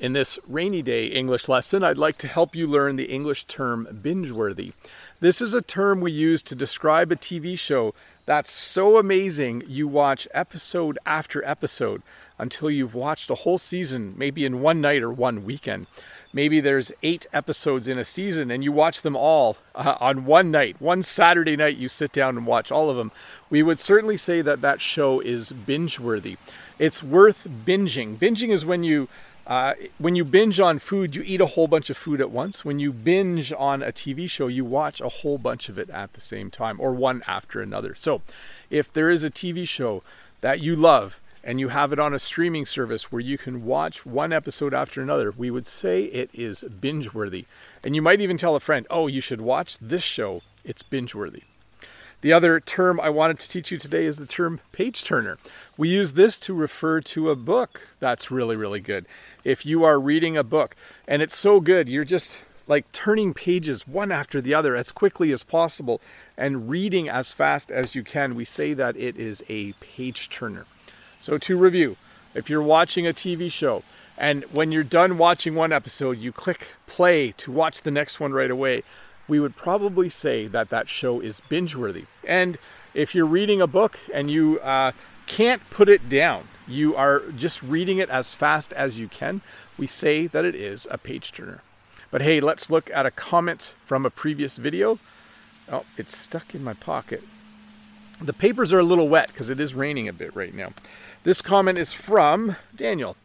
In this rainy day English lesson, I'd like to help you learn the English term binge-worthy. This is a term we use to describe a TV show that's so amazing you watch episode after episode until you've watched a whole season, maybe in one night or one weekend. Maybe there's eight episodes in a season and you watch them all uh, on one night. One Saturday night, you sit down and watch all of them. We would certainly say that that show is binge worthy. It's worth binging. Binging is when you uh, when you binge on food, you eat a whole bunch of food at once. When you binge on a TV show, you watch a whole bunch of it at the same time or one after another. So, if there is a TV show that you love and you have it on a streaming service where you can watch one episode after another, we would say it is binge worthy. And you might even tell a friend, oh, you should watch this show, it's binge worthy. The other term I wanted to teach you today is the term page turner. We use this to refer to a book that's really, really good. If you are reading a book and it's so good, you're just like turning pages one after the other as quickly as possible and reading as fast as you can, we say that it is a page turner. So, to review, if you're watching a TV show and when you're done watching one episode, you click play to watch the next one right away, we would probably say that that show is binge worthy. And if you're reading a book and you uh, can't put it down, you are just reading it as fast as you can, we say that it is a page turner. But hey, let's look at a comment from a previous video. Oh, it's stuck in my pocket. The papers are a little wet because it is raining a bit right now. This comment is from Daniel.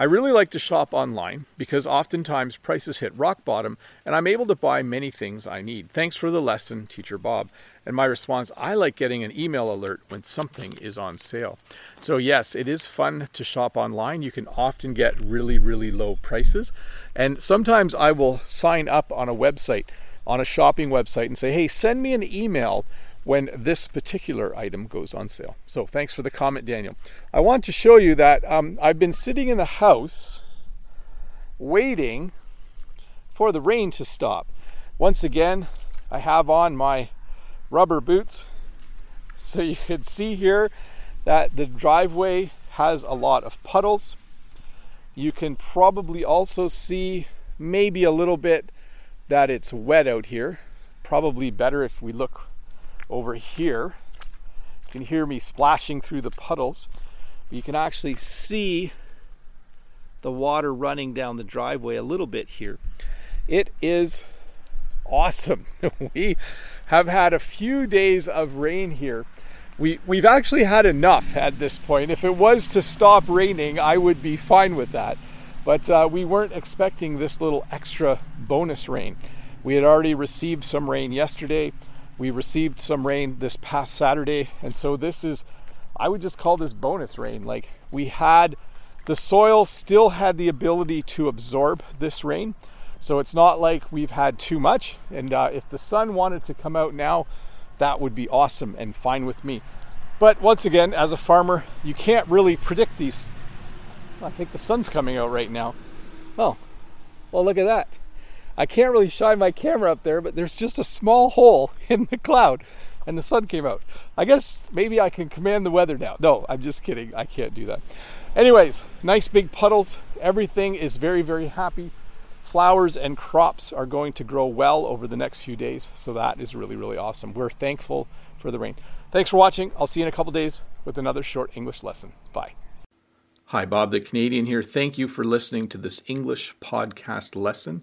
I really like to shop online because oftentimes prices hit rock bottom and I'm able to buy many things I need. Thanks for the lesson, Teacher Bob. And my response I like getting an email alert when something is on sale. So, yes, it is fun to shop online. You can often get really, really low prices. And sometimes I will sign up on a website, on a shopping website, and say, hey, send me an email when this particular item goes on sale. So thanks for the comment, Daniel. I want to show you that um, I've been sitting in the house waiting for the rain to stop. Once again, I have on my rubber boots. So you can see here that the driveway has a lot of puddles. You can probably also see maybe a little bit that it's wet out here. Probably better if we look over here. You can hear me splashing through the puddles. You can actually see the water running down the driveway a little bit here. It is awesome. we have had a few days of rain here. We, we've actually had enough at this point. If it was to stop raining, I would be fine with that. But uh, we weren't expecting this little extra bonus rain. We had already received some rain yesterday. We received some rain this past Saturday, and so this is, I would just call this bonus rain. Like we had, the soil still had the ability to absorb this rain, so it's not like we've had too much. And uh, if the sun wanted to come out now, that would be awesome and fine with me. But once again, as a farmer, you can't really predict these. I think the sun's coming out right now. Oh, well, look at that. I can't really shine my camera up there, but there's just a small hole in the cloud and the sun came out. I guess maybe I can command the weather now. No, I'm just kidding. I can't do that. Anyways, nice big puddles. Everything is very, very happy. Flowers and crops are going to grow well over the next few days. So that is really, really awesome. We're thankful for the rain. Thanks for watching. I'll see you in a couple days with another short English lesson. Bye. Hi, Bob the Canadian here. Thank you for listening to this English podcast lesson.